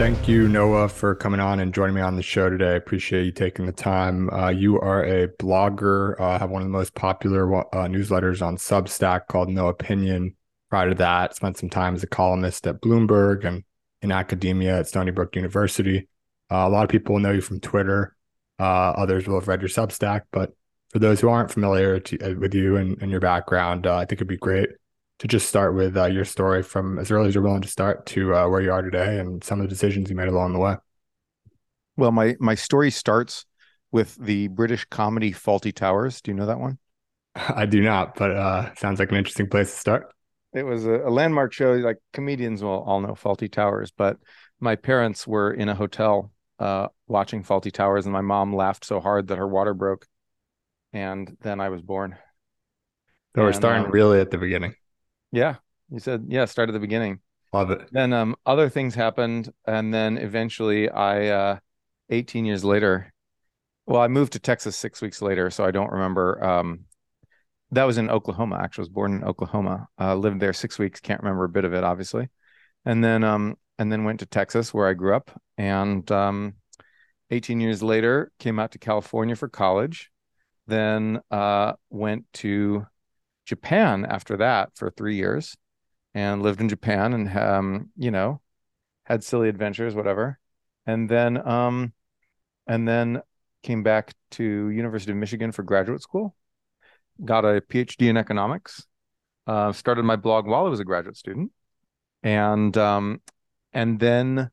Thank you, Noah, for coming on and joining me on the show today. I appreciate you taking the time. Uh, you are a blogger, uh, have one of the most popular uh, newsletters on Substack called Noahpinion. Prior to that, spent some time as a columnist at Bloomberg and in academia at Stony Brook University. Uh, a lot of people know you from Twitter. Uh, others will have read your Substack, but for those who aren't familiar to, uh, with you and, and your background, I think it'd be great to just start with uh, your story from as early as you're willing to start to uh, where you are today and some of the decisions you made along the way. Well, my my story starts with the British comedy Fawlty Towers. Do you know that one? I do not, but uh, sounds like an interesting place to start. It was a, a landmark show. Like comedians will all know Fawlty Towers, but my parents were in a hotel uh, watching Fawlty Towers, and my mom laughed so hard that her water broke, and then I was born. So we're starting um, really at the beginning. Yeah, you said yeah. Start at the beginning. Love it. Then um, other things happened, and then eventually, I uh, 18 years later, well, I moved to Texas six weeks later, so I don't remember. Um, that was in Oklahoma. Actually, I was born in Oklahoma. Uh, lived there six weeks. Can't remember a bit of it, obviously. And then, um, and then went to Texas, where I grew up. And um, 18 years later, came out to California for college. Then uh, went to Japan after that for three years and lived in Japan and, um, you know, had silly adventures, whatever. And then, um, and then came back to University of Michigan for graduate school, got a PhD in economics, uh, started my blog while I was a graduate student, and um, and then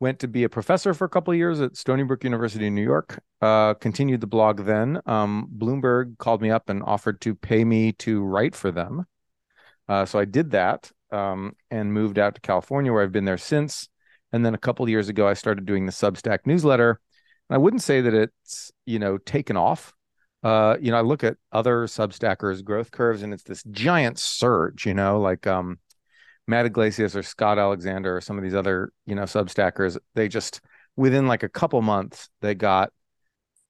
went to be a professor for a couple of years at Stony Brook University in New York. Uh, continued the blog then. Um, Bloomberg called me up and offered to pay me to write for them. Uh, so I did that um, and moved out to California, where I've been there since. And then a couple of years ago, I started doing the Substack newsletter. And I wouldn't say that it's you know taken off. Uh, you know, I look at other Substackers' growth curves, and it's this giant surge. You know, like um, Matt Yglesias or Scott Alexander or some of these other, you know, substackers, they just within like a couple months, they got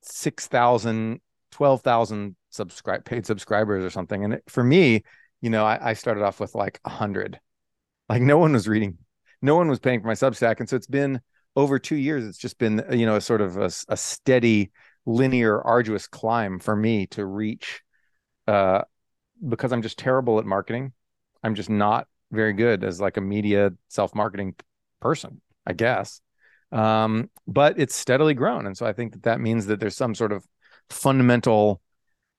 6,000, 12,000 subscribe paid subscribers or something. And it, for me, you know, I, I started off with like a hundred, like no one was reading, no one was paying for my Substack. And so it's been over two years. It's just been, you know, a sort of a, a steady, linear, arduous climb for me to reach, uh, because I'm just terrible at marketing. I'm just not very good as like a media self-marketing person, I guess. Um, but it's steadily grown, and so I think that that means that there's some sort of fundamental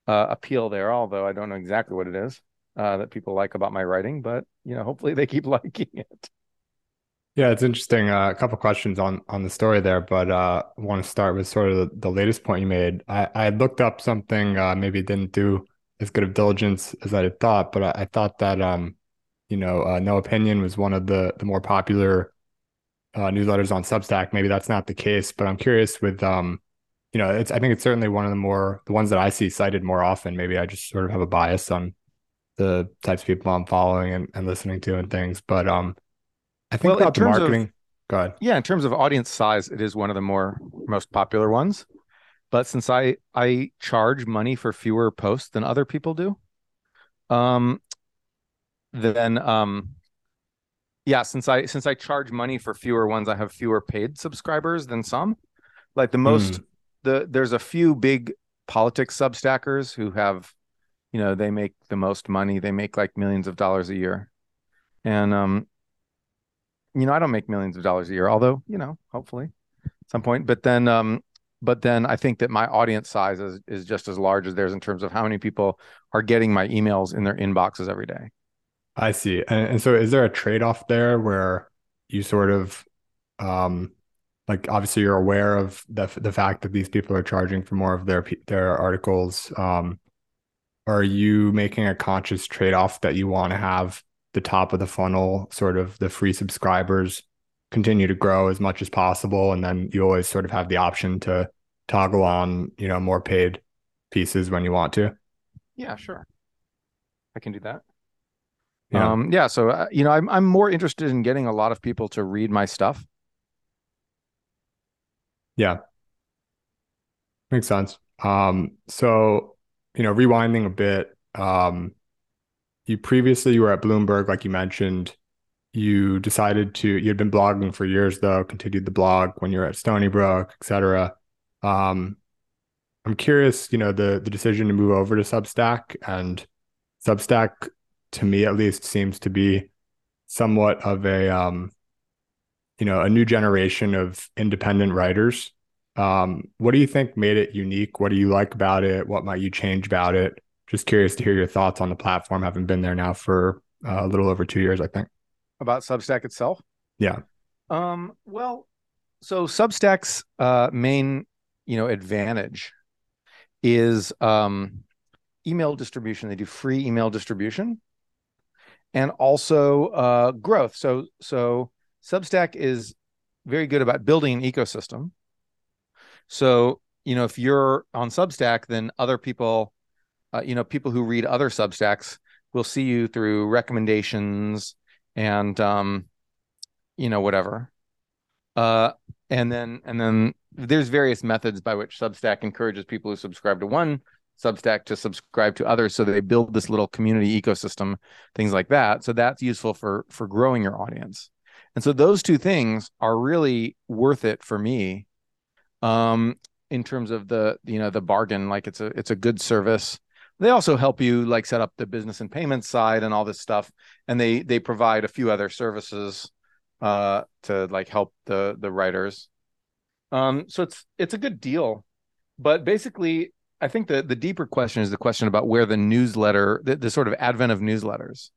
uh, appeal there. Although I don't know exactly what it is uh, that people like about my writing, but you know, hopefully they keep liking it. Yeah, it's interesting. Uh, a couple questions on on the story there, but uh, I want to start with sort of the, the latest point you made. I, I looked up something, uh, maybe didn't do as good of diligence as I had thought, but I, I thought that um, you know, uh, Noahpinion was one of the the more popular uh, newsletters on Substack. Maybe that's not the case, but I'm curious with um, you know, it's I think it's certainly one of the more the ones that I see cited more often. Maybe I just sort of have a bias on the types of people I'm following and, and listening to and things. But um, I think well, about the marketing. Of, go ahead. Yeah, in terms of audience size, it is one of the more most popular ones. But since I I charge money for fewer posts than other people do, um, then um yeah since i since i charge money for fewer ones i have fewer paid subscribers than some. Like the most mm. the there's a few big politics substackers who have you know they make the most money. They make like millions of dollars a year. And um you know i don't make millions of dollars a year although you know hopefully at some point. But then um but then i think that my audience size is, is just as large as theirs in terms of how many people are getting my emails in their inboxes every day I see. And, and so is there a trade-off there where you sort of um like obviously you're aware of the the fact that these people are charging for more of their their articles um are you making a conscious trade-off that you want to have the top of the funnel sort of the free subscribers continue to grow as much as possible and then you always sort of have the option to toggle on you know more paid pieces when you want to? Yeah sure. I can do that yeah. Um, yeah. So, uh, you know, I'm, I'm more interested in getting a lot of people to read my stuff. Yeah. Makes sense. Um, so, you know, rewinding a bit, um, you previously you were at Bloomberg, like you mentioned. You decided to, you had been blogging for years though, continued the blog when you were at Stony Brook, et cetera. Um, I'm curious, you know, the the decision to move over to Substack and Substack to me at least seems to be somewhat of a um, you know, a new generation of independent writers. Um, what do you think made it unique? What do you like about it? What might you change about it? Just curious to hear your thoughts on the platform, having been there now for uh, a little over two years, I think. About Substack itself? Yeah. Um, well, so Substack's uh, main, you know, advantage is um, email distribution. They do free email distribution, and also uh, growth. So so Substack is very good about building an ecosystem. So you know, if you're on Substack, then other people, uh, you know, people who read other Substacks will see you through recommendations and um, you know whatever. Uh, and then and then there's various methods by which Substack encourages people who subscribe to one Substack to subscribe to others, so they build this little community ecosystem, things like that. So that's useful for for growing your audience. And so those two things are really worth it for me. Um, in terms of the you know the bargain, like it's a it's a good service. They also help you like set up the business and payment side and all this stuff, and they they provide a few other services uh to like help the the writers um, so it's it's a good deal, but basically, I think the the deeper question is the question about where the newsletter, the, the sort of advent of newsletters,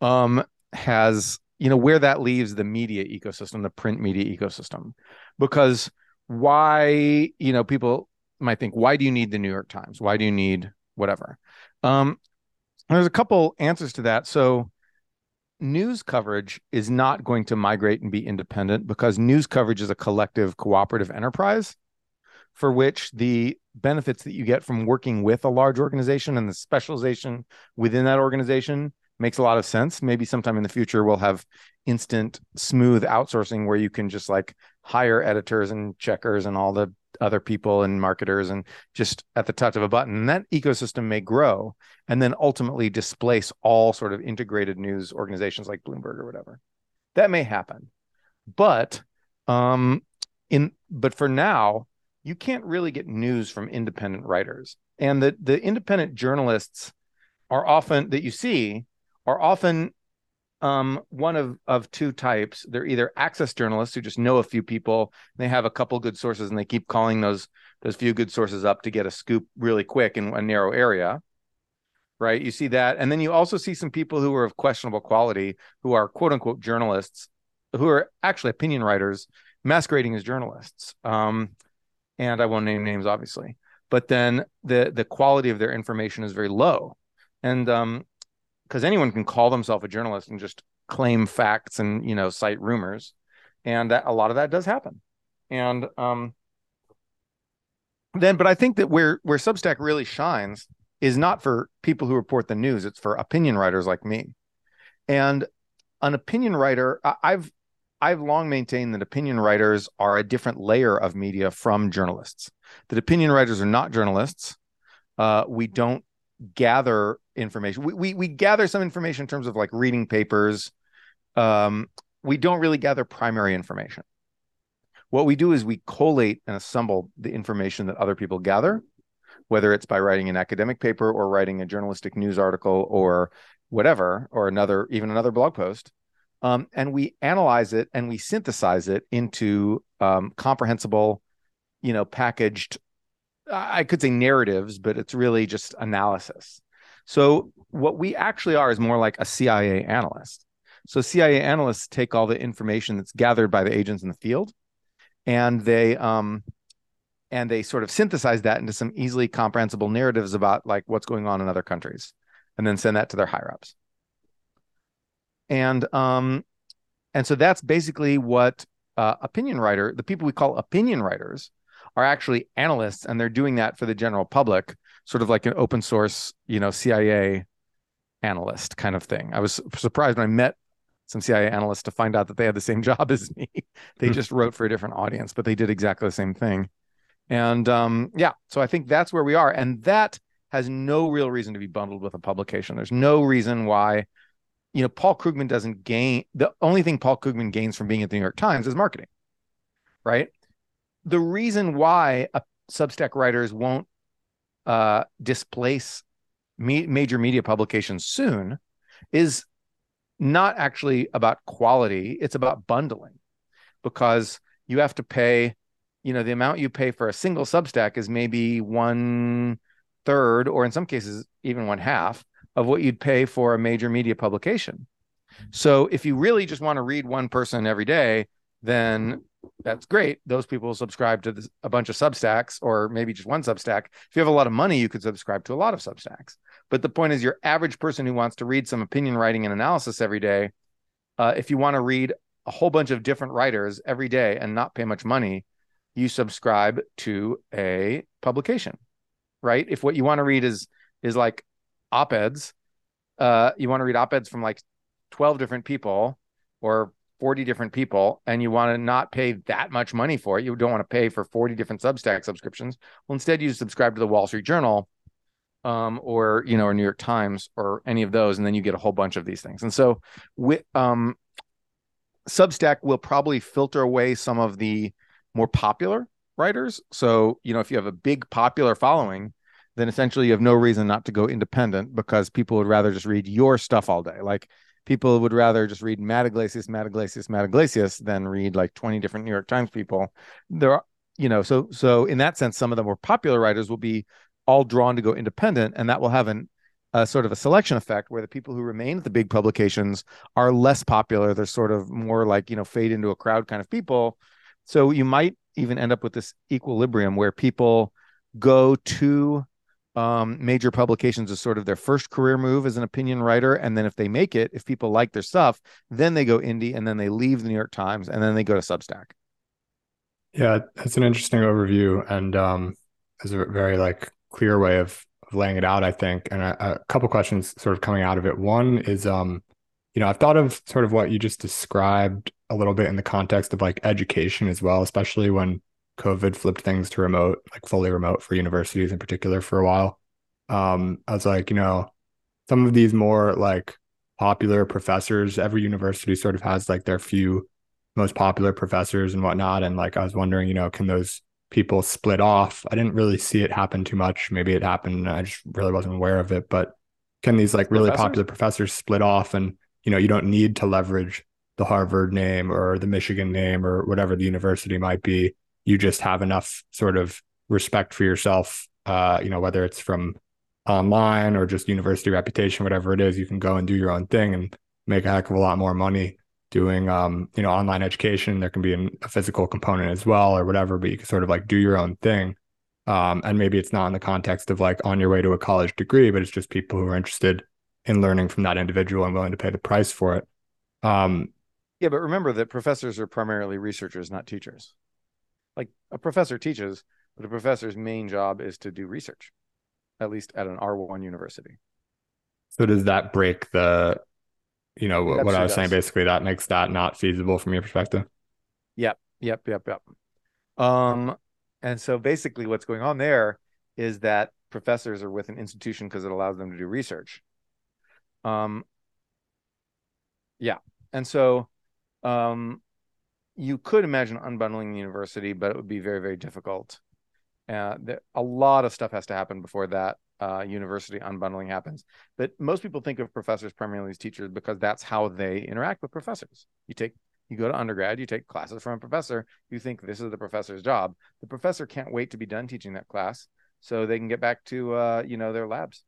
um, has you know where that leaves the media ecosystem, the print media ecosystem, because why you know people might think why do you need the New York Times? Why do you need whatever? Um, there's a couple answers to that. So news coverage is not going to migrate and be independent because news coverage is a collective cooperative enterprise for which the benefits that you get from working with a large organization and the specialization within that organization makes a lot of sense. Maybe sometime in the future we'll have instant smooth outsourcing where you can just like hire editors and checkers and all the other people and marketers and just at the touch of a button. And that ecosystem may grow and then ultimately displace all sort of integrated news organizations like bloomberg or whatever. That may happen. But um in but for now you can't really get news from independent writers and the the independent journalists are often that you see are often um, one of of two types. They're either access journalists who just know a few people, they have a couple good sources, and they keep calling those those few good sources up to get a scoop really quick in a narrow area. Right, you see that, and then you also see some people who are of questionable quality, who are quote unquote journalists, who are actually opinion writers masquerading as journalists. Um, and I won't name names, obviously, but then the the quality of their information is very low, and um, because anyone can call themselves a journalist and just claim facts and you know cite rumors and that, a lot of that does happen. And um then but i think that where where substack really shines is not for people who report the news it's for opinion writers like me. And an opinion writer i've i've long maintained that opinion writers are a different layer of media from journalists that opinion writers are not journalists uh, we don't gather information. We, we, we gather some information in terms of like reading papers. Um, we don't really gather primary information. What we do is we collate and assemble the information that other people gather, whether it's by writing an academic paper or writing a journalistic news article or whatever, or another even another blog post. Um, and we analyze it and we synthesize it into um, comprehensible, you know, packaged I could say narratives, but it's really just analysis. So what we actually are is more like a CIA analyst. So CIA analysts take all the information that's gathered by the agents in the field, and they um, and they sort of synthesize that into some easily comprehensible narratives about like what's going on in other countries, and then send that to their higher ups. And um, and so that's basically what uh, opinion writer, the people we call opinion writers, are actually analysts and they're doing that for the general public, sort of like an open source, you know, CIA analyst kind of thing. I was surprised when I met some CIA analysts to find out that they had the same job as me. they hmm. just wrote for a different audience, but they did exactly the same thing. And um, yeah, so I think that's where we are. And that has no real reason to be bundled with a publication. There's no reason why, you know, Paul Krugman doesn't gain the only thing Paul Krugman gains from being at the New York Times is marketing, right? The reason why a Substack writers won't uh, displace me- major media publications soon is not actually about quality, it's about bundling because you have to pay, you know, the amount you pay for a single Substack is maybe one third, or in some cases, even one half of what you'd pay for a major media publication. So if you really just want to read one person every day, then that's great. Those people subscribe to a bunch of Substacks or maybe just one Substack. If you have a lot of money, you could subscribe to a lot of Substacks. But the point is, your average person who wants to read some opinion writing and analysis every day, uh, if you want to read a whole bunch of different writers every day and not pay much money, you subscribe to a publication, right? If what you want to read is is like op-eds, uh, you want to read op-eds from like 12 different people or 40 different people and you want to not pay that much money for it, you don't want to pay for 40 different Substack subscriptions. Well, instead you subscribe to the Wall Street Journal um, or you know, or New York Times or any of those, and then you get a whole bunch of these things. And so with um Substack will probably filter away some of the more popular writers. So, you know, if you have a big popular following, then essentially you have no reason not to go independent because people would rather just read your stuff all day. Like people would rather just read Matt Yglesias, Matt Yglesias, Matt Yglesias than read like 20 different New York Times people. There are, you know, so so in that sense, some of the more popular writers will be all drawn to go independent, and that will have an a sort of a selection effect where the people who remain at the big publications are less popular. They're sort of more like, you know, fade into a crowd kind of people. So you might even end up with this equilibrium where people go to um, major publications as sort of their first career move as an opinion writer. And then if they make it, if people like their stuff, then they go indie and then they leave the New York Times and then they go to Substack. Yeah, that's an interesting overview. And um, is a very like clear way of, of laying it out, I think. And a, a couple questions sort of coming out of it. One is, um, you know, I've thought of sort of what you just described a little bit in the context of like education as well, especially when COVID flipped things to remote, like fully remote for universities in particular for a while. Um, I was like, you know, some of these more like popular professors, every university sort of has like their few most popular professors and whatnot. And like, I was wondering, you know, can those people split off? I didn't really see it happen too much. Maybe it happened. I just really wasn't aware of it. But can these like really professors? popular professors split off and, you know, you don't need to leverage the Harvard name or the Michigan name or whatever the university might be you just have enough sort of respect for yourself, uh, you know, whether it's from online or just university reputation, whatever it is, you can go and do your own thing and make a heck of a lot more money doing, um, you know, online education. There can be a physical component as well or whatever, but you can sort of like do your own thing. Um, and maybe it's not in the context of like on your way to a college degree, but it's just people who are interested in learning from that individual and willing to pay the price for it. Um, yeah, but remember that professors are primarily researchers, not teachers like a professor teaches, but a professor's main job is to do research, at least at an R1 university. So does that break the, you know, what I was does. saying? Basically, that makes that not feasible from your perspective. Yep, yep, yep, yep. Um, and so basically, what's going on there is that professors are with an institution because it allows them to do research. Um, yeah, and so um, you could imagine unbundling the university, but it would be very, very difficult. Uh, there, a lot of stuff has to happen before that uh, university unbundling happens. But most people think of professors primarily as teachers because that's how they interact with professors. You take you go to undergrad, you take classes from a professor, you think this is the professor's job. The professor can't wait to be done teaching that class so they can get back to uh, you know their labs.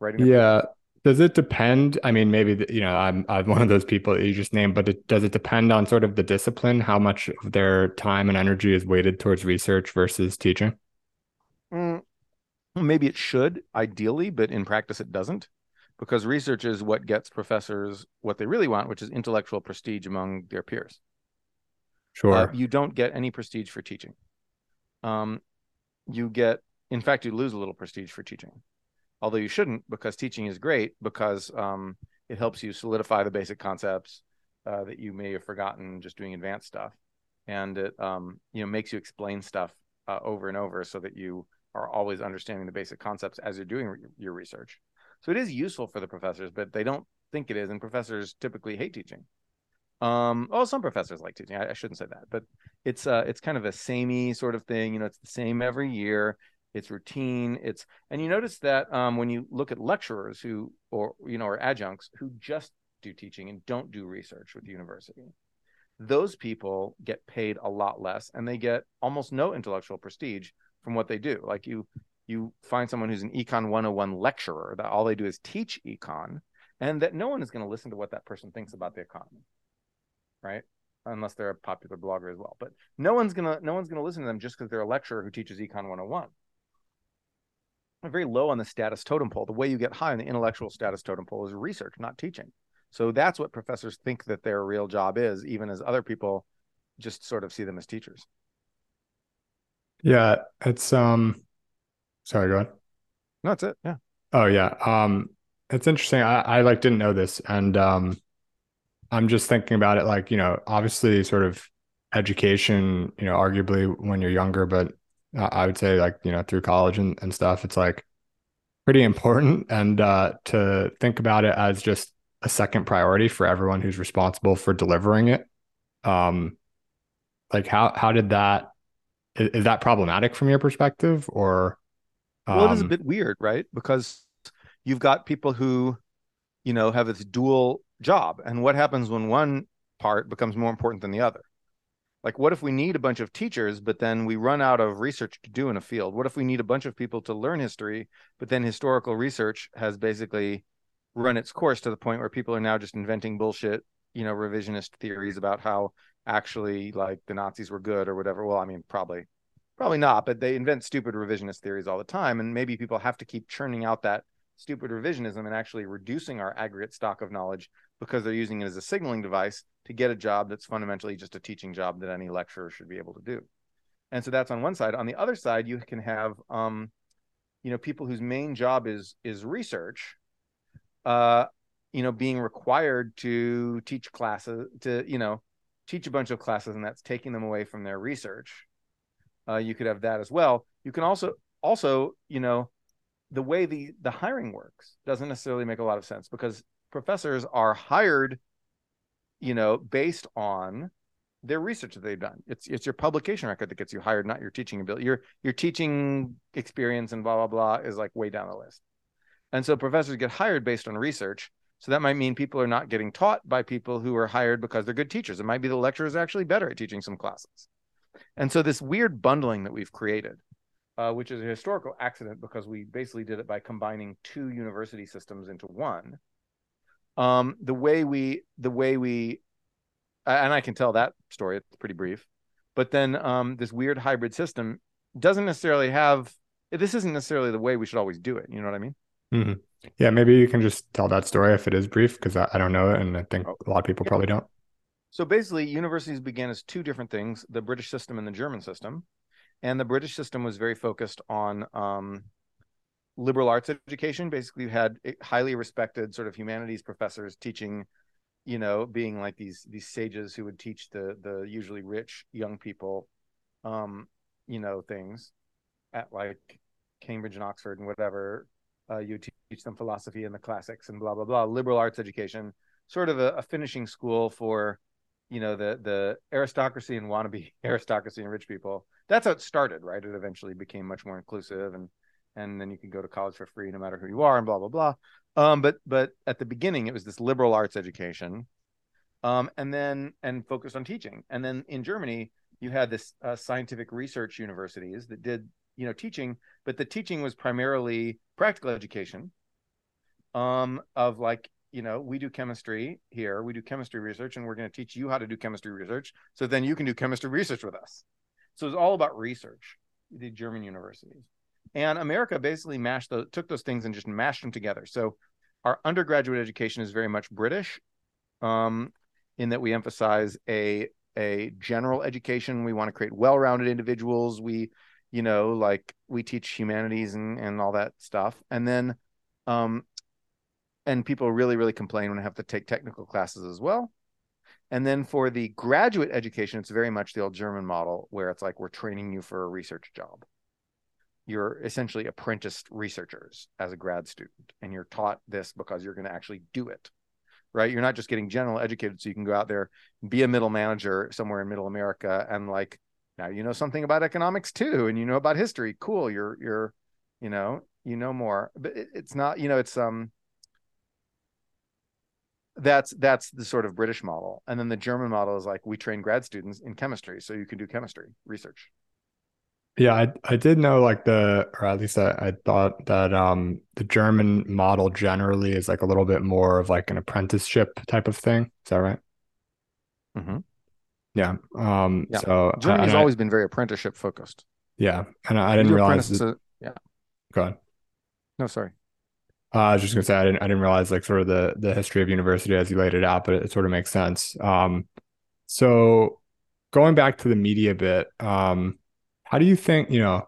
Writing yeah, does it depend? I mean, maybe you know, I'm I'm one of those people that you just named, but it, does it depend on sort of the discipline, how much of their time and energy is weighted towards research versus teaching? Mm, maybe it should, ideally, but in practice, it doesn't, because research is what gets professors what they really want, which is intellectual prestige among their peers. Sure. Uh, you don't get any prestige for teaching. Um, you get, in fact, you lose a little prestige for teaching although you shouldn't because teaching is great because um, it helps you solidify the basic concepts uh, that you may have forgotten just doing advanced stuff and it um, you know makes you explain stuff uh, over and over so that you are always understanding the basic concepts as you're doing re- your research. So it is useful for the professors, but they don't think it is, and professors typically hate teaching. Um, oh, some professors like teaching. I, I shouldn't say that, but it's uh, it's kind of a samey sort of thing. You know, it's the same every year. It's routine. It's and you notice that um, when you look at lecturers who or you know or adjuncts who just do teaching and don't do research with the university, those people get paid a lot less and they get almost no intellectual prestige from what they do. Like you you find someone who's an econ 101 lecturer that all they do is teach econ and that no one is going to listen to what that person thinks about the economy right unless they're a popular blogger as well but no one's going to no one's going to listen to them just because they're a lecturer who teaches econ 101 they're very low on the status totem pole the way you get high on the intellectual status totem pole is research not teaching so that's what professors think that their real job is even as other people just sort of see them as teachers yeah it's um Sorry, go ahead. No, that's it. Yeah. Oh yeah. Um, it's interesting. I, I like didn't know this, and um, I'm just thinking about it. Like you know, obviously, sort of education. You know, arguably when you're younger, but I would say like you know through college and, and stuff, it's like pretty important. And uh, to think about it as just a second priority for everyone who's responsible for delivering it. Um, like how how did that is, is that problematic from your perspective or well, it is a um, bit weird, right? Because you've got people who, you know, have this dual job. And what happens when one part becomes more important than the other? Like, what if we need a bunch of teachers, but then we run out of research to do in a field? What if we need a bunch of people to learn history, but then historical research has basically run its course to the point where people are now just inventing bullshit, you know, revisionist theories about how actually like the Nazis were good or whatever. Well, I mean, probably probably not, but they invent stupid revisionist theories all the time. And maybe people have to keep churning out that stupid revisionism and actually reducing our aggregate stock of knowledge because they're using it as a signaling device to get a job that's fundamentally just a teaching job that any lecturer should be able to do. And so that's on one side. On the other side, you can have um, you know, people whose main job is is research, uh, you know, being required to teach classes to, you know, teach a bunch of classes and that's taking them away from their research uh, you could have that as well. You can also also you know the way the the hiring works doesn't necessarily make a lot of sense because professors are hired you know based on their research that they've done. It's it's your publication record that gets you hired not your teaching ability. Your your teaching experience and blah blah blah is like way down the list. And so professors get hired based on research. So that might mean people are not getting taught by people who are hired because they're good teachers. It might be the lecturer is actually better at teaching some classes. And so this weird bundling that we've created, uh, which is a historical accident because we basically did it by combining two university systems into one. Um, the way we, the way we, and I can tell that story. It's pretty brief, but then um, this weird hybrid system doesn't necessarily have. This isn't necessarily the way we should always do it. You know what I mean? Mm-hmm. Yeah, maybe you can just tell that story if it is brief, because I, I, don't know it, and I think oh, a lot of people probably don't. So basically, universities began as two different things: the British system and the German system. And the British system was very focused on um, liberal arts education. Basically, you had highly respected sort of humanities professors teaching, you know, being like these these sages who would teach the the usually rich young people, um, you know, things at like Cambridge and Oxford and whatever. Uh, you teach them philosophy and the classics and blah blah blah. Liberal arts education, sort of a, a finishing school for you know the the aristocracy and wannabe aristocracy and rich people that's how it started right it eventually became much more inclusive and and then you can go to college for free no matter who you are and blah blah blah um but but at the beginning it was this liberal arts education um and then and focused on teaching and then in germany you had this uh, scientific research universities that did you know teaching but the teaching was primarily practical education um of like you know, we do chemistry here, we do chemistry research, and we're going to teach you how to do chemistry research. So then you can do chemistry research with us. So it's all about research, the German universities. And America basically mashed those, took those things and just mashed them together. So our undergraduate education is very much British, um, in that we emphasize a a general education. We want to create well-rounded individuals. We, you know, like we teach humanities and and all that stuff. And then um, and people really really complain when I have to take technical classes as well. And then for the graduate education, it's very much the old German model where it's like we're training you for a research job. You're essentially apprenticed researchers as a grad student, and you're taught this because you're going to actually do it, right? You're not just getting general educated so you can go out there, be a middle manager somewhere in middle America, and like now you know something about economics too, and you know about history. Cool, you're you're, you know, you know more, but it, it's not, you know, it's um that's that's the sort of British model. And then the German model is like we train grad students in chemistry, so you can do chemistry research. Yeah, I I did know like the or at least I, I thought that um the German model generally is like a little bit more of like an apprenticeship type of thing. Is that right? Mm-hmm. Yeah. Um Yeah. so Germany's I- always been very apprenticeship focused. yeah, and I, I didn't realize that, to- yeah. go ahead. No, sorry. Uh, I was just gonna say I didn't I didn't realize like sort of the the history of university as you laid it out, but it, sort of makes sense. Um, so going back to the media bit, um, how do you think, you know,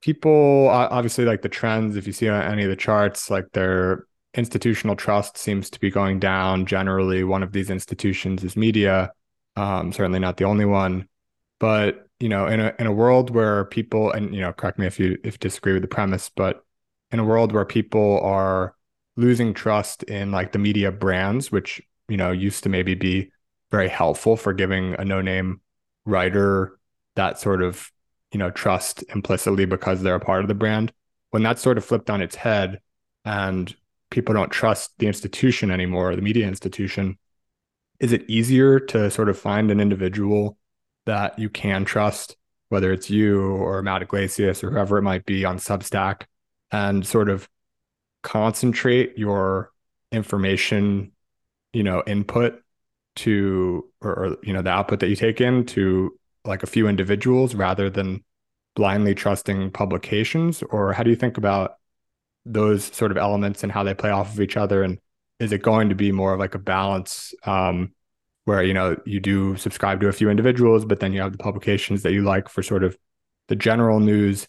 people obviously like the trends, if you see on any of the charts, like their institutional trust seems to be going down generally. One of these institutions is media, um, certainly not the only one. But, you know, in a in a world where people, and you know, correct me if you if you disagree with the premise, but in a world where people are losing trust in like the media brands, which, you know, used to maybe be very helpful for giving a no-name writer that sort of, you know, trust implicitly because they're a part of the brand. When that's sort of flipped on its head and people don't trust the institution anymore, the media institution, is it easier to sort of find an individual that you can trust, whether it's you or Matt Yglesias or whoever it might be on Substack, and sort of concentrate your information, you know, input to or, or you know the output that you take in to like a few individuals rather than blindly trusting publications? Or how do you think about those sort of elements and how they play off of each other? And is it going to be more of like a balance um, where you know you do subscribe to a few individuals, but then you have the publications that you like for sort of the general news?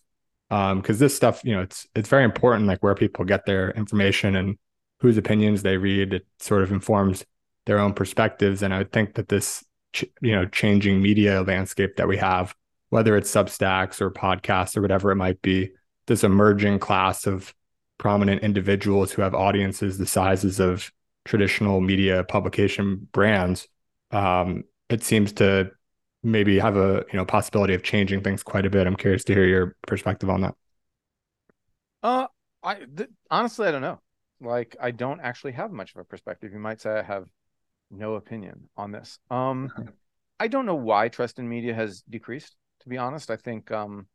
Um, because this stuff, you know, it's it's very important, like where people get their information and whose opinions they read. It sort of informs their own perspectives, and I would think that this, ch- you know, changing media landscape that we have, whether it's Substacks or podcasts or whatever it might be, this emerging class of prominent individuals who have audiences the sizes of traditional media publication brands, um, it seems to maybe have a you know possibility of changing things quite a bit. I'm curious to hear your perspective on that. Uh, I th- honestly I don't know. Like I don't actually have much of a perspective. You might say I have no opinion on this. Um, I don't know why trust in media has decreased. To be honest, I think um,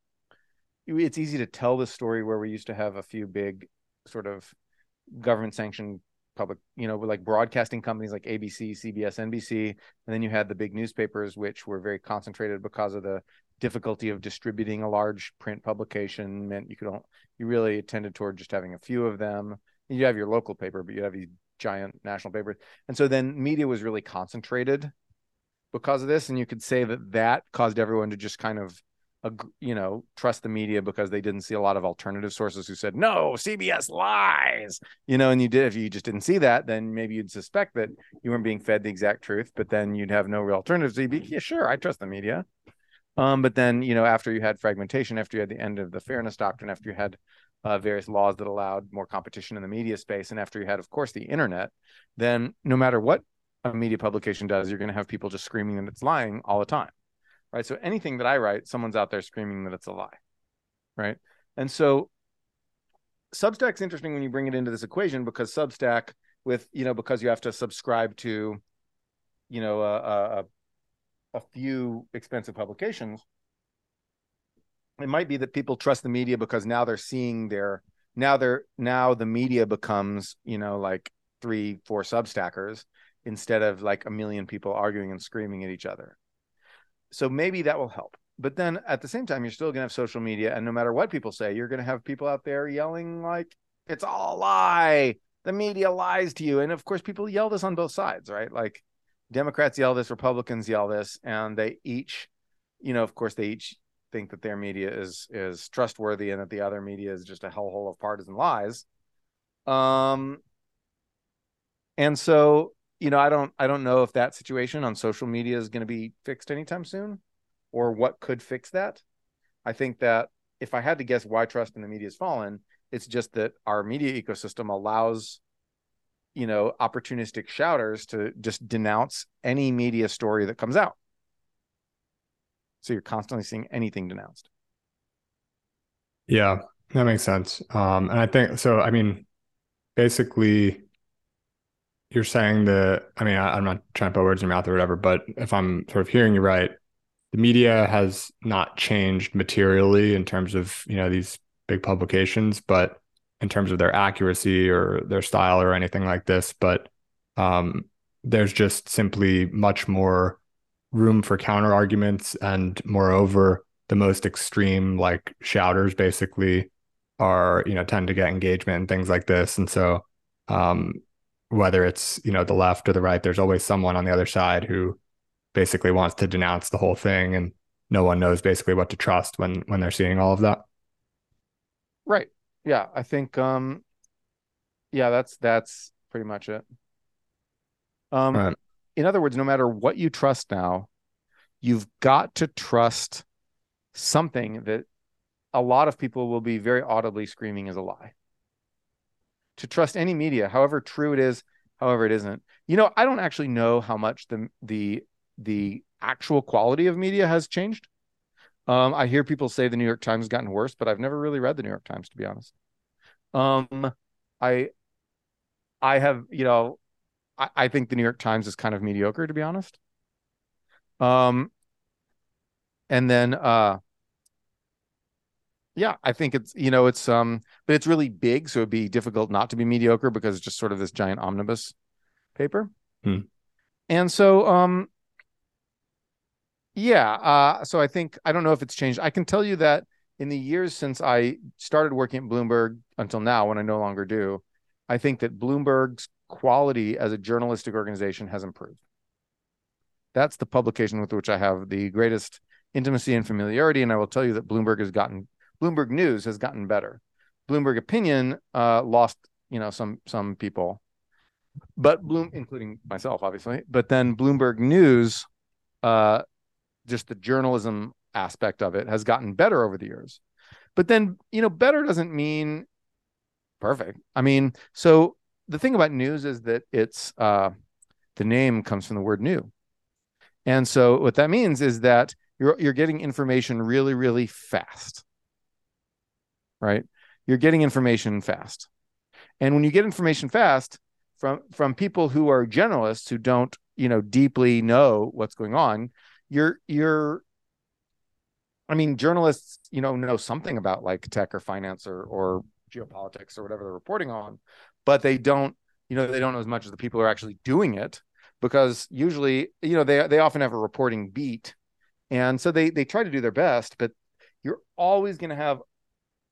it's easy to tell the story where we used to have a few big sort of government sanctioned public, you know, like broadcasting companies like ABC, CBS, NBC, and then you had the big newspapers, which were very concentrated because of the difficulty of distributing a large print publication. Meant you could only, you really tended toward just having a few of them. You have your local paper, but you have these giant national papers, and so then media was really concentrated because of this, and you could say that that caused everyone to just kind of you know trust the media because they didn't see a lot of alternative sources who said no cbs lies you know and you did. If you just didn't see that then maybe you'd suspect that you weren't being fed the exact truth but then you'd have no real alternatives. You'd be yeah sure i trust the media. Um but then you know after you had fragmentation after you had the end of the fairness doctrine after you had uh, various laws that allowed more competition in the media space and after you had of course the internet then no matter what a media publication does you're going to have people just screaming that it's lying all the time right? So anything that I write, someone's out there screaming that it's a lie, right? And so Substack's interesting when you bring it into this equation because Substack, with you know, because you have to subscribe to, you know, a a, a few expensive publications, it might be that people trust the media because now they're seeing their now they're now the media becomes you know like three four substackers instead of like a million people arguing and screaming at each other. So maybe that will help. But then at the same time you're still going to have social media and no matter what people say you're going to have people out there yelling like it's all a lie. The media lies to you. And of course people yell this on both sides right? Like democrats yell this republicans yell this and they each you know of course they each think that their media is is trustworthy and that the other media is just a hellhole of partisan lies um and so you know, I don't I don't know if that situation on social media is going to be fixed anytime soon or what could fix that. I think that if I had to guess why trust in the media has fallen, it's just that our media ecosystem allows you know opportunistic shouters to just denounce any media story that comes out. So you're constantly seeing anything denounced. Yeah, that makes sense. Um, and I think so. I mean, basically, you're saying that. I mean, I, I'm not trying to put words in your mouth or whatever, but if I'm sort of hearing you right, the media has not changed materially in terms of you know these big publications, but in terms of their accuracy or their style or anything like this. But um, there's just simply much more room for counter arguments, and moreover, the most extreme like shouters basically are you know tend to get engagement and things like this. And so um, whether it's you know the left or the right there's always someone on the other side who basically wants to denounce the whole thing and no one knows basically what to trust when when they're seeing all of that. Right. Yeah i think um yeah that's that's pretty much it. Um right. In other words no matter what you trust now you've got to trust something that a lot of people will be very audibly screaming is a lie. To trust any media, however true it is, however it isn't. You know, I don't actually know how much the the the actual quality of media has changed. Um, I hear people say the New York Times has gotten worse, but I've never really read the New York Times to be honest. Um, I I have, you know, I, I think the New York Times is kind of mediocre to be honest. Um, and then uh yeah i think it's you know it's um but it's really big so it'd be difficult not to be mediocre because it's just sort of this giant omnibus paper hmm. and so um yeah uh so i think i don't know if it's changed i can tell you that in the years since i started working at bloomberg until now when i no longer do i think that bloomberg's quality as a journalistic organization has improved that's the publication with which i have the greatest intimacy and familiarity. And I will tell you that Bloomberg has gotten Bloomberg News has gotten better. Bloomberg Opinion uh, lost, you know, some some people, but Bloom, including myself, obviously. But then Bloomberg News, uh, just the journalism aspect of it has gotten better over the years. But then, you know, better doesn't mean perfect. I mean, so the thing about news is that it's uh, the name comes from the word new. And so what that means is that you're you're getting information really really fast. Right? You're getting information fast. And when you get information fast from from people who are generalists who don't you know deeply know what's going on you're you're i mean journalists you know know something about like tech or finance or or geopolitics or whatever they're reporting on but they don't you know they don't know as much as the people who are actually doing it because usually you know they they often have a reporting beat and so they they try to do their best, but you're always going to have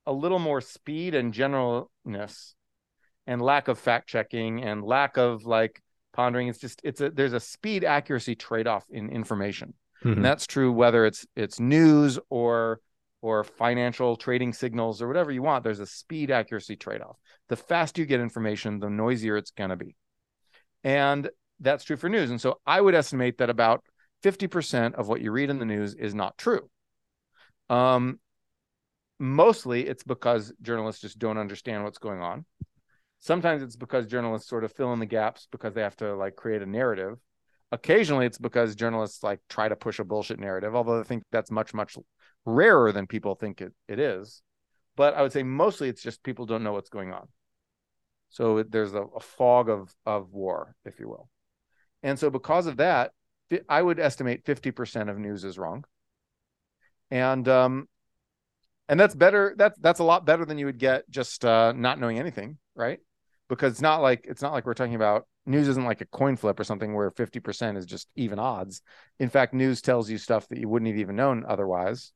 a little more speed and generalness and lack of fact checking and lack of like pondering. It's just it's a there's a speed accuracy trade off in information. Mm-hmm. And that's true whether it's it's news or or financial trading signals or whatever you want. There's a speed accuracy trade off. The faster you get information, the noisier it's going to be. And that's true for news. And so I would estimate that about 50% of what you read in the news is not true. Um, mostly it's because journalists just don't understand what's going on. Sometimes it's because journalists sort of fill in the gaps because they have to like create a narrative. Occasionally it's because journalists like try to push a bullshit narrative, although I think that's much, much rarer than people think it, it is. But I would say mostly it's just people don't know what's going on. So there's a, a fog of of war, if you will. And so because of that, I would estimate 50% of news is wrong. And um and that's better that's that's a lot better than you would get just uh not knowing anything, right? Because it's not like it's not like we're talking about news isn't like a coin flip or something where 50% is just even odds. In fact, news tells you stuff that you wouldn't have even known otherwise.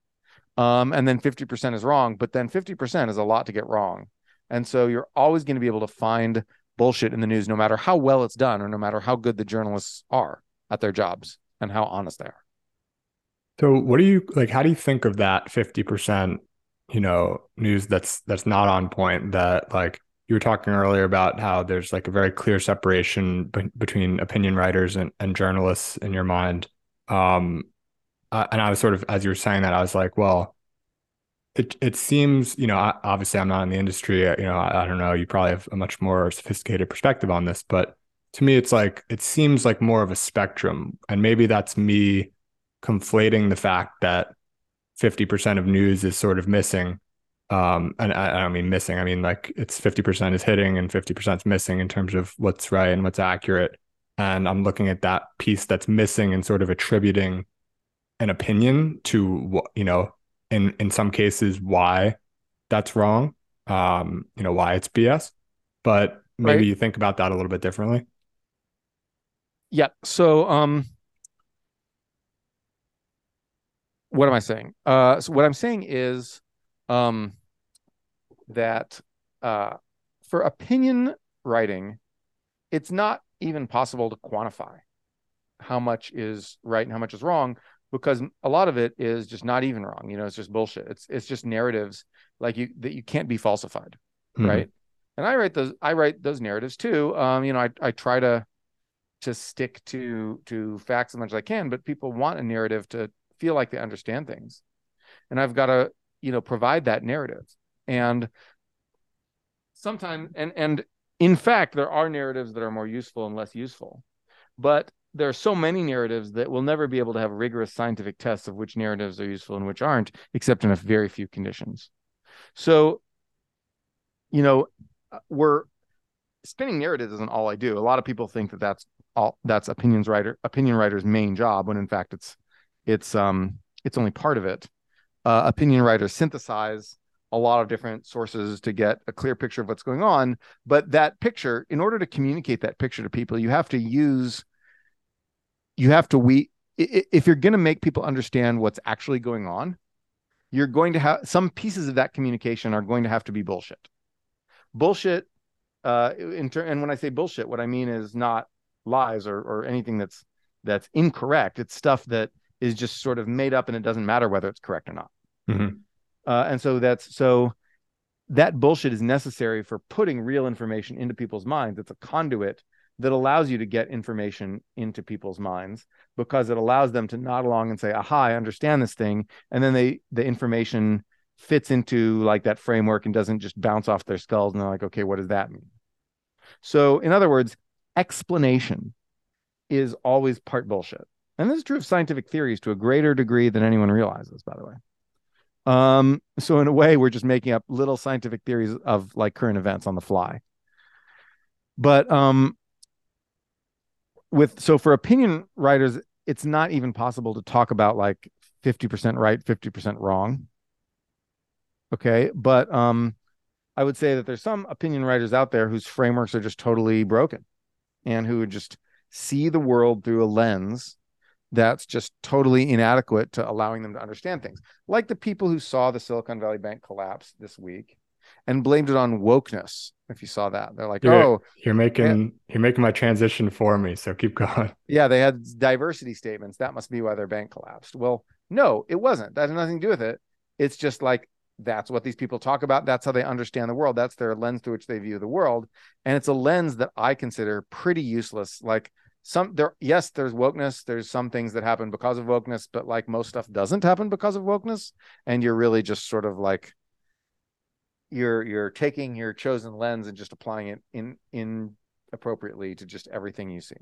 Um, and then 50% is wrong, but then 50% is a lot to get wrong. And so you're always going to be able to find bullshit in the news, no matter how well it's done or no matter how good the journalists are at their jobs and how honest they are. So what do you like how do you think of that 50% you know news that's that's not on point that like you were talking earlier about how there's like a very clear separation b- between opinion writers and, and journalists in your mind. Um, uh, and I was sort of, as you were saying that, I was like, well, it it seems, you know, I, obviously I'm not in the industry. Uh, you know, I, I don't know. You probably have a much more sophisticated perspective on this, but to me, it's like it seems like more of a spectrum, and maybe that's me conflating the fact that 50% of news is sort of missing um and I, I, don't mean missing i mean like it's 50% is hitting and 50% is missing in terms of what's right and what's accurate and i'm looking at that piece that's missing and sort of attributing an opinion to what you know in in some cases why that's wrong um you know why it's bs but maybe right. you think about that a little bit differently yeah so um what am i saying uh so what i'm saying is um, that uh, for opinion writing, it's not even possible to quantify how much is right and how much is wrong because a lot of it is just not even wrong. You know, it's just bullshit. It's it's just narratives like you that you can't be falsified, mm-hmm. right? And I write those I write those narratives too. Um, you know, I I try to to stick to to facts as much as I can, but people want a narrative to feel like they understand things. And I've got to you know provide that narrative and sometimes and and in fact there are narratives that are more useful and less useful but there are so many narratives that we'll never be able to have rigorous scientific tests of which narratives are useful and which aren't except in a very few conditions so you know we're spinning narratives isn't all i do a lot of people think that that's all that's opinions writer opinion writer's main job when in fact it's it's um it's only part of it uh, opinion writers synthesize a lot of different sources to get a clear picture of what's going on. But that picture, in order to communicate that picture to people, you have to use, you have to we if you're going to make people understand what's actually going on, you're going to have some pieces of that communication are going to have to be bullshit. Bullshit. Uh, in ter- and when I say bullshit, what I mean is not lies or or anything that's that's incorrect. It's stuff that is just sort of made up, and it doesn't matter whether it's correct or not. Mm-hmm. Uh, and so that's so that bullshit is necessary for putting real information into people's minds. It's a conduit that allows you to get information into people's minds because it allows them to nod along and say, "Aha, I understand this thing," and then they the information fits into like that framework and doesn't just bounce off their skulls and they're like, "Okay, what does that mean?" So, in other words, explanation is always part bullshit. And this is true of scientific theories to a greater degree than anyone realizes, by the way. Um, so in a way, we're just making up little scientific theories of like current events on the fly. But um, with so for opinion writers, it's not even possible to talk about like 50% right, 50% wrong. Okay. But um, I would say that there's some opinion writers out there whose frameworks are just totally broken and who just see the world through a lens that's just totally inadequate to allowing them to understand things. Like the people who saw the Silicon Valley Bank collapse this week and blamed it on wokeness. If you saw that, they're like, you're, "Oh, you're making you're making my transition for me." So keep going. Yeah, they had diversity statements. That must be why their bank collapsed. Well, no, it wasn't. That had nothing to do with it. It's just like that's what these people talk about. That's how they understand the world. That's their lens through which they view the world, and it's a lens that I consider pretty useless. Like some there yes there's wokeness there's some things that happen because of wokeness but like most stuff doesn't happen because of wokeness and you're really just sort of like you're you're taking your chosen lens and just applying it in in appropriately to just everything you see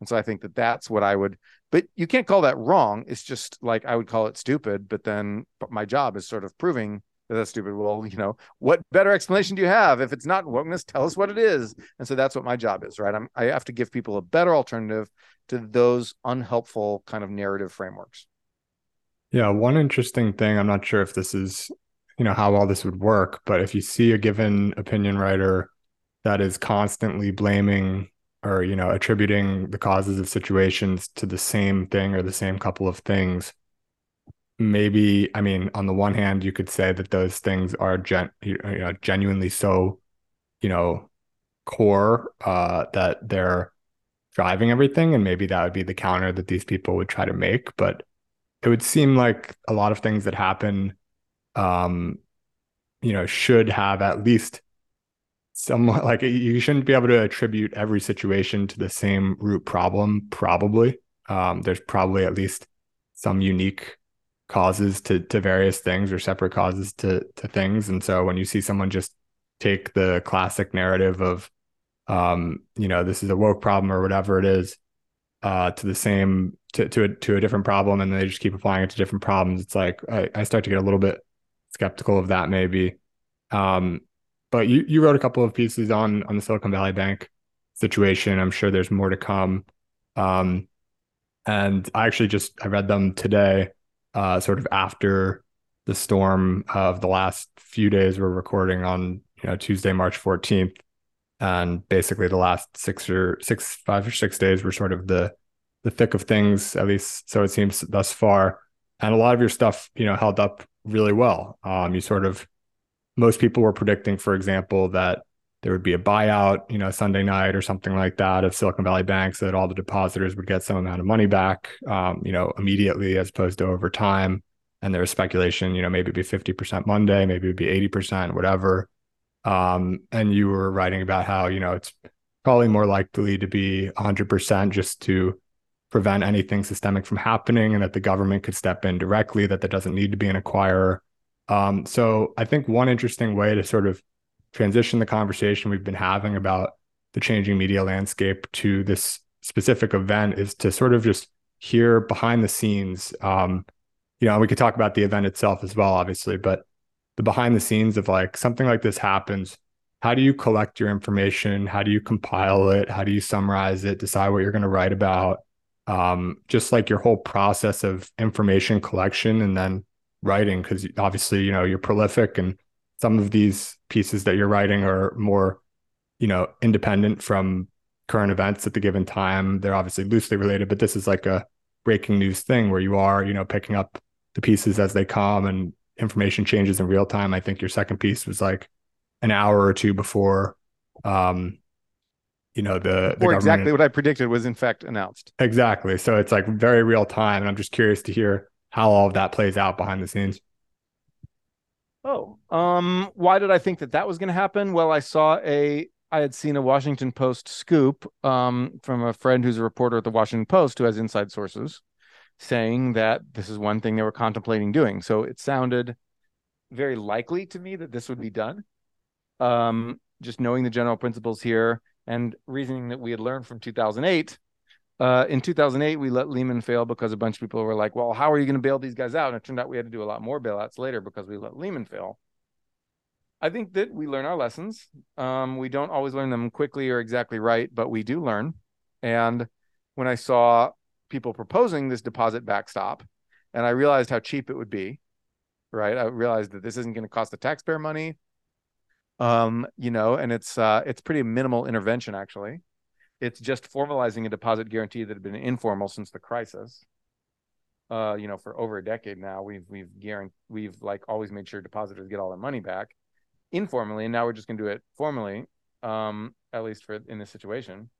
and so i think that that's what i would but you can't call that wrong it's just like i would call it stupid but then but my job is sort of proving that that's stupid. Well, you know, what better explanation do you have? If it's not wokeness, tell us what it is. And so that's what my job is, right? I'm, I have to give people a better alternative to those unhelpful kind of narrative frameworks. Yeah. One interesting thing, I'm not sure if this is, you know, how all this would work, but if you see a given opinion writer that is constantly blaming or, you know, attributing the causes of situations to the same thing or the same couple of things, maybe i mean on the one hand you could say that those things are gen, you know, genuinely so you know core uh, that they're driving everything and maybe that would be the counter that these people would try to make but it would seem like a lot of things that happen um you know should have at least somewhat like you shouldn't be able to attribute every situation to the same root problem. Probably, um, there's probably at least some unique causes to to various things or separate causes to to things. And so when you see someone just take the classic narrative of um, you know, this is a woke problem or whatever it is, uh, to the same to to a, to a different problem, and they just keep applying it to different problems. It's like I, I start to get a little bit skeptical of that, maybe. Um, but you you wrote a couple of pieces on on the Silicon Valley Bank situation. I'm sure there's more to come. Um, and I actually just I read them today, uh, sort of after the storm of the last few days. We're recording on you know Tuesday, March 14th and basically the last six or six five or six days were sort of the the thick of things at least so it seems thus far and a lot of your stuff you know held up really well. Um you sort of most people were predicting for example that there would be a buyout you know sunday night or something like that of silicon valley bank so that all the depositors would get some amount of money back um, you know immediately as opposed to over time. And there was speculation you know maybe it'd be 50% monday maybe it'd be 80% whatever. Um, and you were writing about how, you know, it's probably more likely to be 100% just to prevent anything systemic from happening and that the government could step in directly, that there doesn't need to be an acquirer. Um, so I think one interesting way to sort of transition the conversation we've been having about the changing media landscape to this specific event is to sort of just hear behind the scenes. Um, you know, we could talk about the event itself as well, obviously, but the behind the scenes of like something like this happens how do you collect your information how do you compile it how do you summarize it decide what you're going to write about um, just like your whole process of information collection and then writing because obviously you know you're prolific and some of these pieces that you're writing are more you know independent from current events at the given time they're obviously loosely related but this is like a breaking news thing where you are you know picking up the pieces as they come and information changes in real time. I think your second piece was like an hour or two before um you know the, the or exactly what I predicted was in fact announced. Exactly. So it's like very real time and I'm just curious to hear how all of that plays out behind the scenes. Oh, um why did I think that that was going to happen? Well, I saw a I had seen a Washington Post scoop um, from a friend who's a reporter at the Washington Post who has inside sources saying that this is one thing they were contemplating doing. So it sounded very likely to me that this would be done. Um, just knowing the general principles here and reasoning that we had learned from 2008. Uh, in 2008, we let Lehman fail because a bunch of people were like, well, how are you going to bail these guys out? And it turned out we had to do a lot more bailouts later because we let Lehman fail. I think that we learn our lessons. Um, we don't always learn them quickly or exactly right, but we do learn. And when I saw people proposing this deposit backstop, and I realized how cheap it would be. Right, I realized that this isn't going to cost the taxpayer money. Um, you know, and it's uh, it's pretty minimal intervention actually. It's just formalizing a deposit guarantee that had been informal since the crisis. Uh, you know, for over a decade now, we've we've guaranteed we've like always made sure depositors get all their money back informally, and now we're just going to do it formally. Um, at least for in this situation.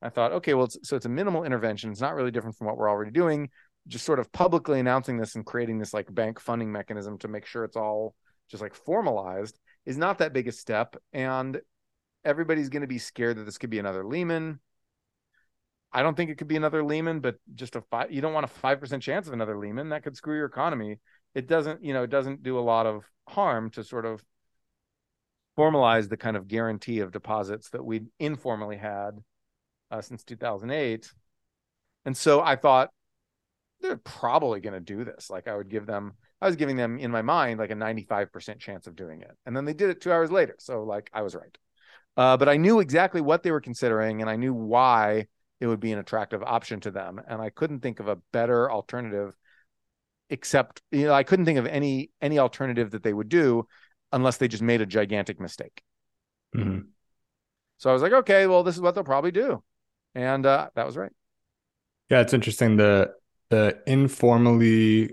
I thought, okay, well, it's, so it's a minimal intervention. It's not really different from what we're already doing. Just sort of publicly announcing this and creating this like bank funding mechanism to make sure it's all just like formalized is not that big a step. And everybody's going to be scared that this could be another Lehman. I don't think it could be another Lehman, but just a five, you don't want a 5% chance of another Lehman. That could screw your economy. It doesn't, you know, it doesn't do a lot of harm to sort of formalize the kind of guarantee of deposits that we informally had uh, since 2008. And so I thought they're probably going to do this. Like I would give them, I was giving them in my mind like a 95% chance of doing it. And then they did it two hours later. So like I was right. Uh, but I knew exactly what they were considering and I knew why it would be an attractive option to them. And I couldn't think of a better alternative except, you know, I couldn't think of any, any alternative that they would do unless they just made a gigantic mistake. Mm-hmm. So I was like, okay, well, this is what they'll probably do and uh, that was right. Yeah, it's interesting the the informally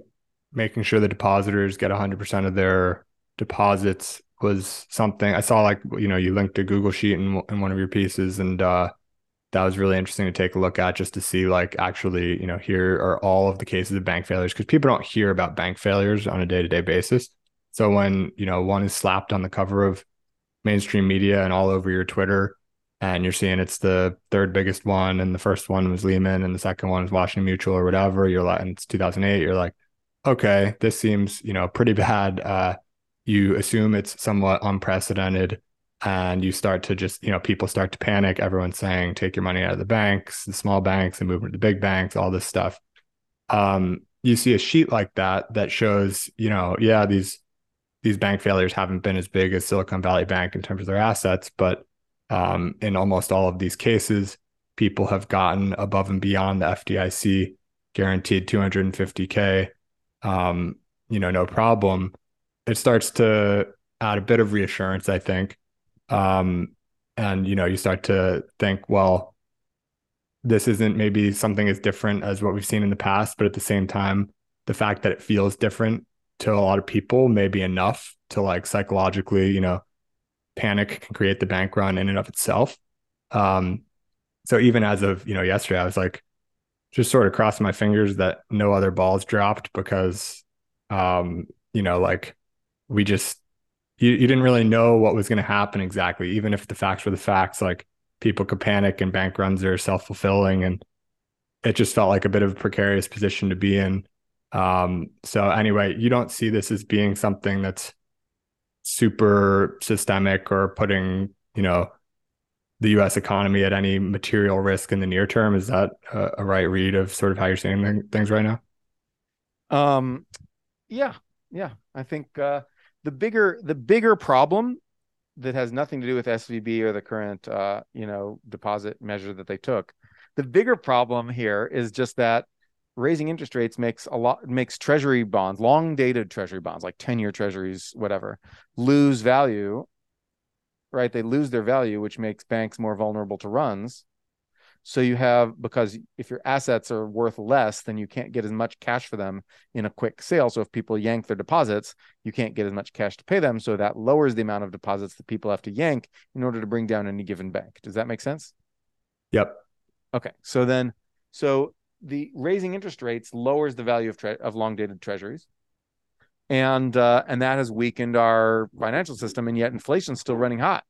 making sure the depositors get 100% of their deposits was something I saw like you know you linked a Google sheet in in one of your pieces and uh that was really interesting to take a look at just to see like actually you know here are all of the cases of bank failures because people don't hear about bank failures on a day-to-day basis so when you know one is slapped on the cover of mainstream media and all over your Twitter, and you're seeing it's the third biggest one, and the first one was Lehman, and the second one was Washington Mutual or whatever. You're like, and it's 2008. You're like, okay, this seems you know pretty bad. Uh, you assume it's somewhat unprecedented and you start to just you know people start to panic everyone's saying take your money out of the banks the small banks and move into the big banks all this stuff um, you see a sheet like that that shows you know yeah these these bank failures haven't been as big as silicon valley bank in terms of their assets but um, in almost all of these cases people have gotten above and beyond the fdic guaranteed 250k um, you know no problem it starts to add a bit of reassurance i think um, and you know, you start to think, well, this isn't maybe something as different as what we've seen in the past, but at the same time, the fact that it feels different to a lot of people may be enough to like psychologically, you know, panic can create the bank run in and of itself. Um, so even as of you know yesterday, I was like just sort of crossing my fingers that no other balls dropped because um, you know, like we just you, you didn't really know what was going to happen exactly, even if the facts were the facts. Like people could panic and bank runs are self fulfilling, and it just felt like a bit of a precarious position to be in. Um, so anyway, you don't see this as being something that's super systemic or putting, you know, the U.S. economy at any material risk in the near term. Is that a, a right read of sort of how you're seeing things right now? Um, yeah, yeah. I think uh, the bigger the bigger problem that has nothing to do with SVB or the current uh, you know deposit measure that they took. The bigger problem here is just that raising interest rates makes a lot makes treasury bonds, long dated treasury bonds, like 10 year treasuries, whatever, lose value. Right. They lose their value, which makes banks more vulnerable to runs. So you have because if your assets are worth less, then you can't get as much cash for them in a quick sale. So if people yank their deposits, you can't get as much cash to pay them. So that lowers the amount of deposits that people have to yank in order to bring down any given bank. Does that make sense? Yep. Okay. So then, so the raising interest rates lowers the value of tre- of long dated treasuries, and uh, and that has weakened our financial system. And yet inflation's still running hot.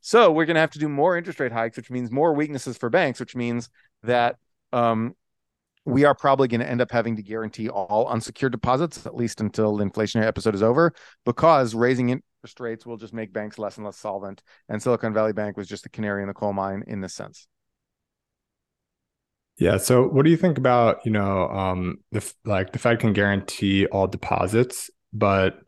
So we're going to have to do more interest rate hikes, which means more weaknesses for banks, which means that um, we are probably going to end up having to guarantee all unsecured deposits, at least until the inflationary episode is over, because raising interest rates will just make banks less and less solvent. And Silicon Valley Bank was just the canary in the coal mine in this sense. Yeah. So, what do you think about you know um, the like the Fed can guarantee all deposits, but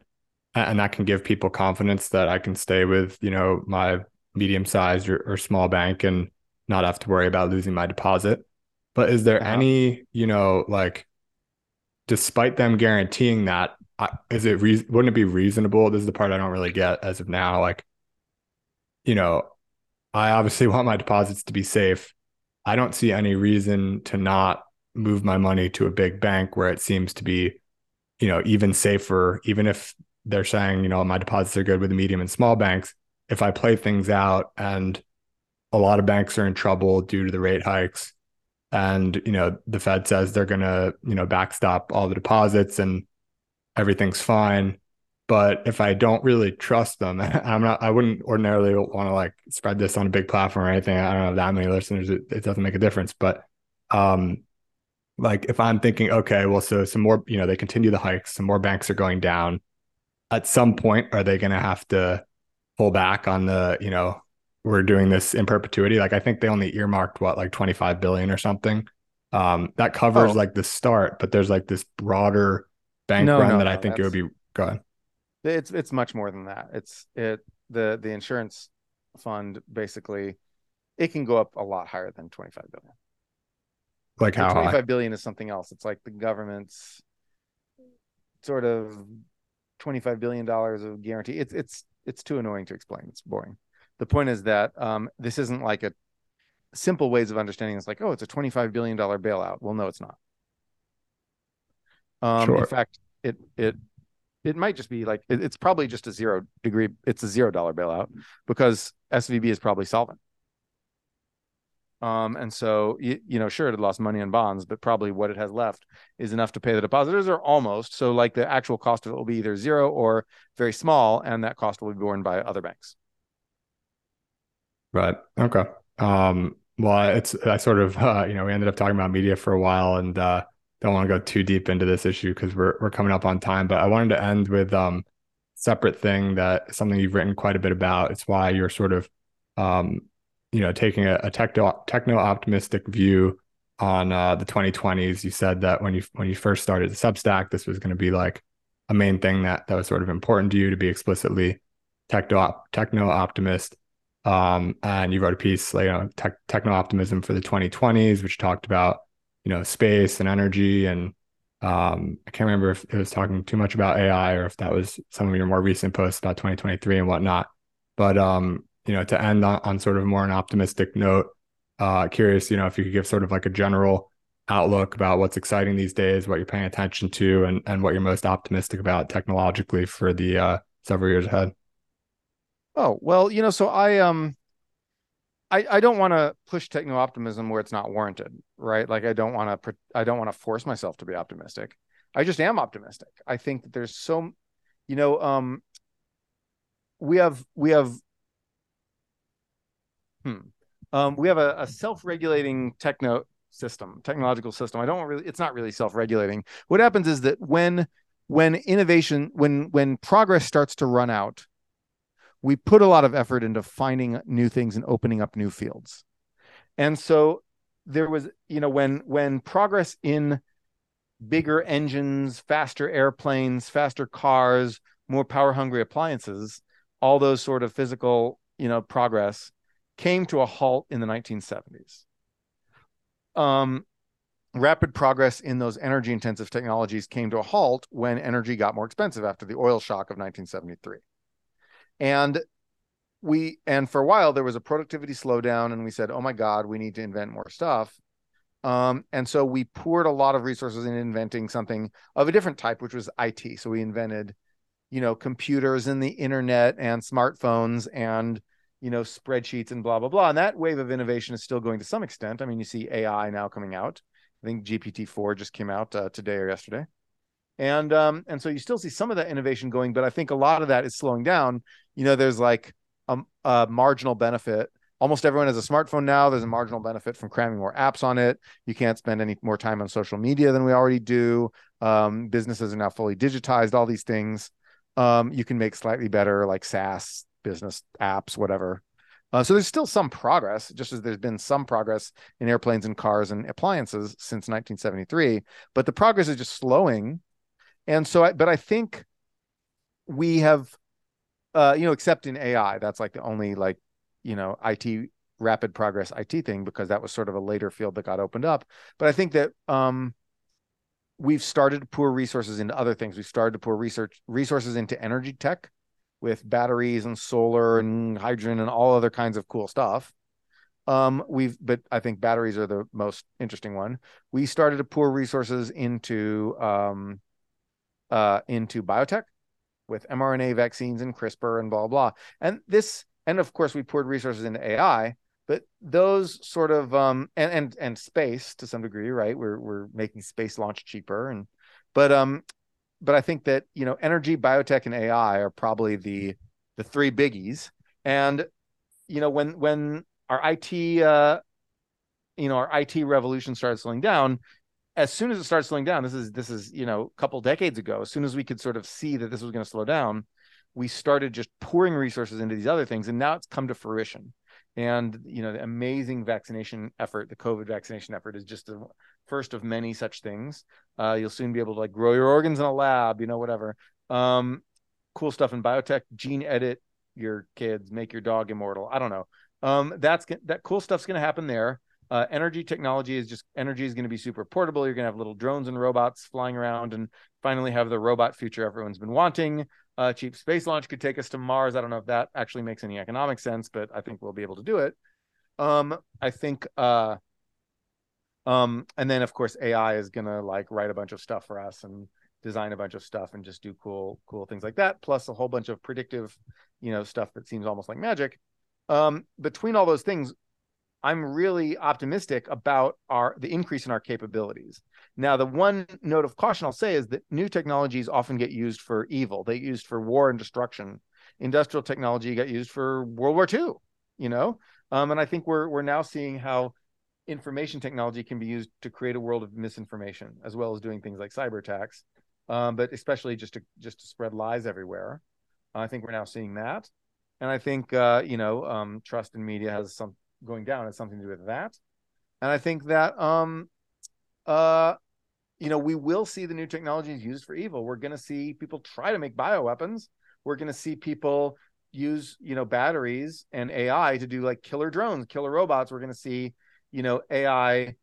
and that can give people confidence that I can stay with you know my medium sized or, or, small bank and not have to worry about losing my deposit. But is there uh-huh. any, you know, like, despite them guaranteeing that, is it re- wouldn't it be reasonable? This is the part I don't really get as of now. Like, you know, I obviously want my deposits to be safe. I don't see any reason to not move my money to a big bank where it seems to be, you know, even safer, even if they're saying, you know, my deposits are good with the medium and small banks. If I play things out and a lot of banks are in trouble due to the rate hikes and you know the Fed says they're going to you know backstop all the deposits and everything's fine but if I don't really trust them I'm not I wouldn't ordinarily want to like spread this on a big platform or anything I don't have that many listeners it, it doesn't make a difference but um like if I'm thinking okay well so some more you know they continue the hikes some more banks are going down at some point are they going to have to pull back on the, you know, we're doing this in perpetuity. Like I think they only earmarked what, like 25 billion or something. Um, that covers oh. like the start, but there's like this broader bank no, run no, that no, I think it would be good. It's it's much more than that. It's it the the insurance fund basically it can go up a lot higher than 25 billion. Like how 25 high? billion is something else. It's like the government's sort of 25 billion dollars of guarantee. It's it's it's too annoying to explain. It's boring. The point is that um, this isn't like a simple ways of understanding. It's like, oh, it's a twenty-five billion dollar bailout. Well, no, it's not. Um, sure. In fact, it it it might just be like it, it's probably just a zero degree. It's a zero dollar bailout because SVB is probably solvent. Um, and so you, you know, sure, it had lost money on bonds, but probably what it has left is enough to pay the depositors, or almost. So, like the actual cost of it will be either zero or very small, and that cost will be borne by other banks. Right. Okay. Um, well, it's I sort of uh, you know we ended up talking about media for a while and uh, don't want to go too deep into this issue because we're we're coming up on time. But I wanted to end with um separate thing that something you've written quite a bit about. It's why you're sort of um you know taking a, a techno techno optimistic view on uh, the 2020s. You said that when you when you first started the Substack, this was going to be like a main thing that that was sort of important to you to be explicitly techno techno optimist. Um, and you wrote a piece, like, you know, tech, techno optimism for the 2020s, which talked about, you know, space and energy. And um, I can't remember if it was talking too much about AI or if that was some of your more recent posts about 2023 and whatnot. But um, you know, to end on, on sort of more an optimistic note, uh, curious, you know, if you could give sort of like a general outlook about what's exciting these days, what you're paying attention to, and and what you're most optimistic about technologically for the uh, several years ahead. Oh, well, you know, so I um I I don't want to push techno optimism where it's not warranted, right? Like I don't want to I don't want to force myself to be optimistic. I just am optimistic. I think that there's so you know, um we have we have hmm um we have a, a self-regulating techno system, technological system. I don't really it's not really self-regulating. What happens is that when when innovation when when progress starts to run out we put a lot of effort into finding new things and opening up new fields. And so there was, you know, when when progress in bigger engines, faster airplanes, faster cars, more power hungry appliances, all those sort of physical, you know, progress came to a halt in the 1970s. Um, rapid progress in those energy intensive technologies came to a halt when energy got more expensive after the oil shock of 1973 and we and for a while there was a productivity slowdown and we said oh my god we need to invent more stuff. Um, and so we poured a lot of resources in inventing something of a different type which was it so we invented you know computers and the internet and smartphones and you know spreadsheets and blah blah blah. And that wave of innovation is still going to some extent. I mean you see ai now coming out. I think gpt-4 just came out uh, today or yesterday and um and so you still see some of that innovation going but i think a lot of that is slowing down. You know there's like a, a marginal benefit. Almost everyone has a smartphone now. There's a marginal benefit from cramming more apps on it. You can't spend any more time on social media than we already do. Um, businesses are now fully digitized all these things. Um, you can make slightly better like saas business apps whatever. Uh, so there's still some progress just as there's been some progress in airplanes and cars and appliances since 1973 but the progress is just slowing and so, I, but I think we have, uh, you know, except in AI, that's like the only like, you know, IT rapid progress IT thing because that was sort of a later field that got opened up. But I think that um, we've started to pour resources into other things. We've started to pour research resources into energy tech with batteries and solar and hydrogen and all other kinds of cool stuff. Um, we've, but I think batteries are the most interesting one. We started to pour resources into um, uh, into biotech with mRNA vaccines and CRISPR and blah blah. And this, and of course, we poured resources into AI, but those sort of um, and and and space to some degree, right? We're we're making space launch cheaper, and but um, but I think that you know, energy, biotech, and AI are probably the the three biggies. And you know, when when our IT uh, you know, our IT revolution started slowing down, as soon as it starts slowing down, this is this is you know a couple decades ago. As soon as we could sort of see that this was going to slow down, we started just pouring resources into these other things, and now it's come to fruition. And you know the amazing vaccination effort, the COVID vaccination effort, is just the first of many such things. Uh, you'll soon be able to like grow your organs in a lab, you know, whatever. Um, cool stuff in biotech, gene edit your kids, make your dog immortal. I don't know. Um, that's that cool stuff's going to happen there. Uh, energy technology is just energy is going to be super portable. You're going to have little drones and robots flying around, and finally have the robot future everyone's been wanting. Uh, cheap space launch could take us to Mars. I don't know if that actually makes any economic sense, but I think we'll be able to do it. Um, I think, uh, um, and then of course AI is gonna like write a bunch of stuff for us and design a bunch of stuff and just do cool, cool things like that. Plus a whole bunch of predictive, you know, stuff that seems almost like magic. Um, between all those things, I'm really optimistic about our the increase in our capabilities. Now, the one note of caution I'll say is that new technologies often get used for evil. They used for war and destruction. Industrial technology got used for World War II. you know. Um, and I think we're we're now seeing how information technology can be used to create a world of misinformation, as well as doing things like cyber attacks, um, but especially just to just to spread lies everywhere. I think we're now seeing that, and I think uh, you know um, trust in media has some going down has something to do with that, and I think that um, uh, you know we will see the new technologies used for evil. We're going to see people try to make bioweapons. We're going to see people use you know batteries and AI to do like killer drones, killer robots. We're going to see you know AI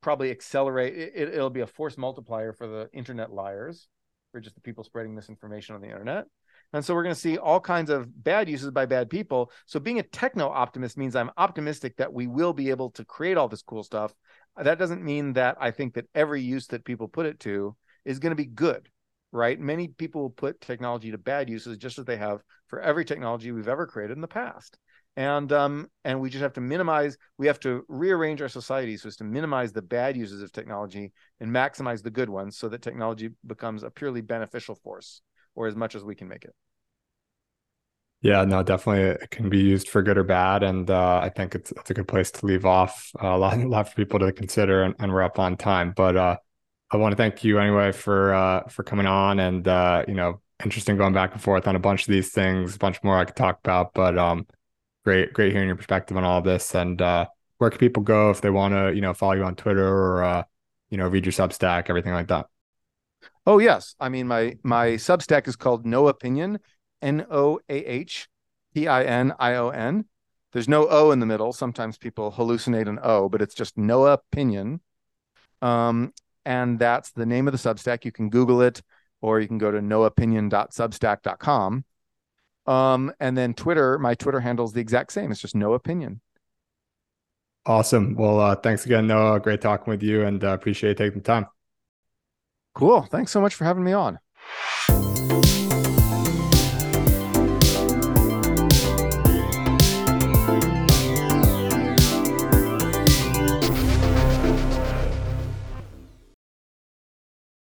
probably accelerate. It, it'll be a force multiplier for the internet liars, for just the people spreading misinformation on the internet. And so we're going to see all kinds of bad uses by bad people. So being a techno optimist means I'm optimistic that we will be able to create all this cool stuff. That doesn't mean that I think that every use that people put it to is going to be good, right? Many people will put technology to bad uses just as they have for every technology we've ever created in the past. And um, and we just have to minimize. We have to rearrange our society so as to minimize the bad uses of technology and maximize the good ones, so that technology becomes a purely beneficial force or as much as we can make it. Yeah, no, definitely it can be used for good or bad, and uh, I think it's it's a good place to leave off. Uh, a lot, a lot for people to consider, and, and we're up on time. But uh, I want to thank you anyway for uh, for coming on, and uh, you know, interesting going back and forth on a bunch of these things, a bunch more I could talk about. But um, great, great hearing your perspective on all this. And where can people go if they want to, you know, follow you on Twitter or you know, read your Substack, everything like that? Oh yes, I mean my my Substack is called Noahpinion, N O A H P I N I O N. There's no O in the middle. Sometimes people hallucinate an O, but it's just Noahpinion. Um, and that's the name of the Substack. You can Google it, or you can go to noahpinion.substack.com. Um, and then Twitter, my Twitter handle is the exact same. It's just Noahpinion. Awesome. Well, uh, thanks again, Noah. Great talking with you, and uh, appreciate taking the time. Cool. Thanks so much for having me on.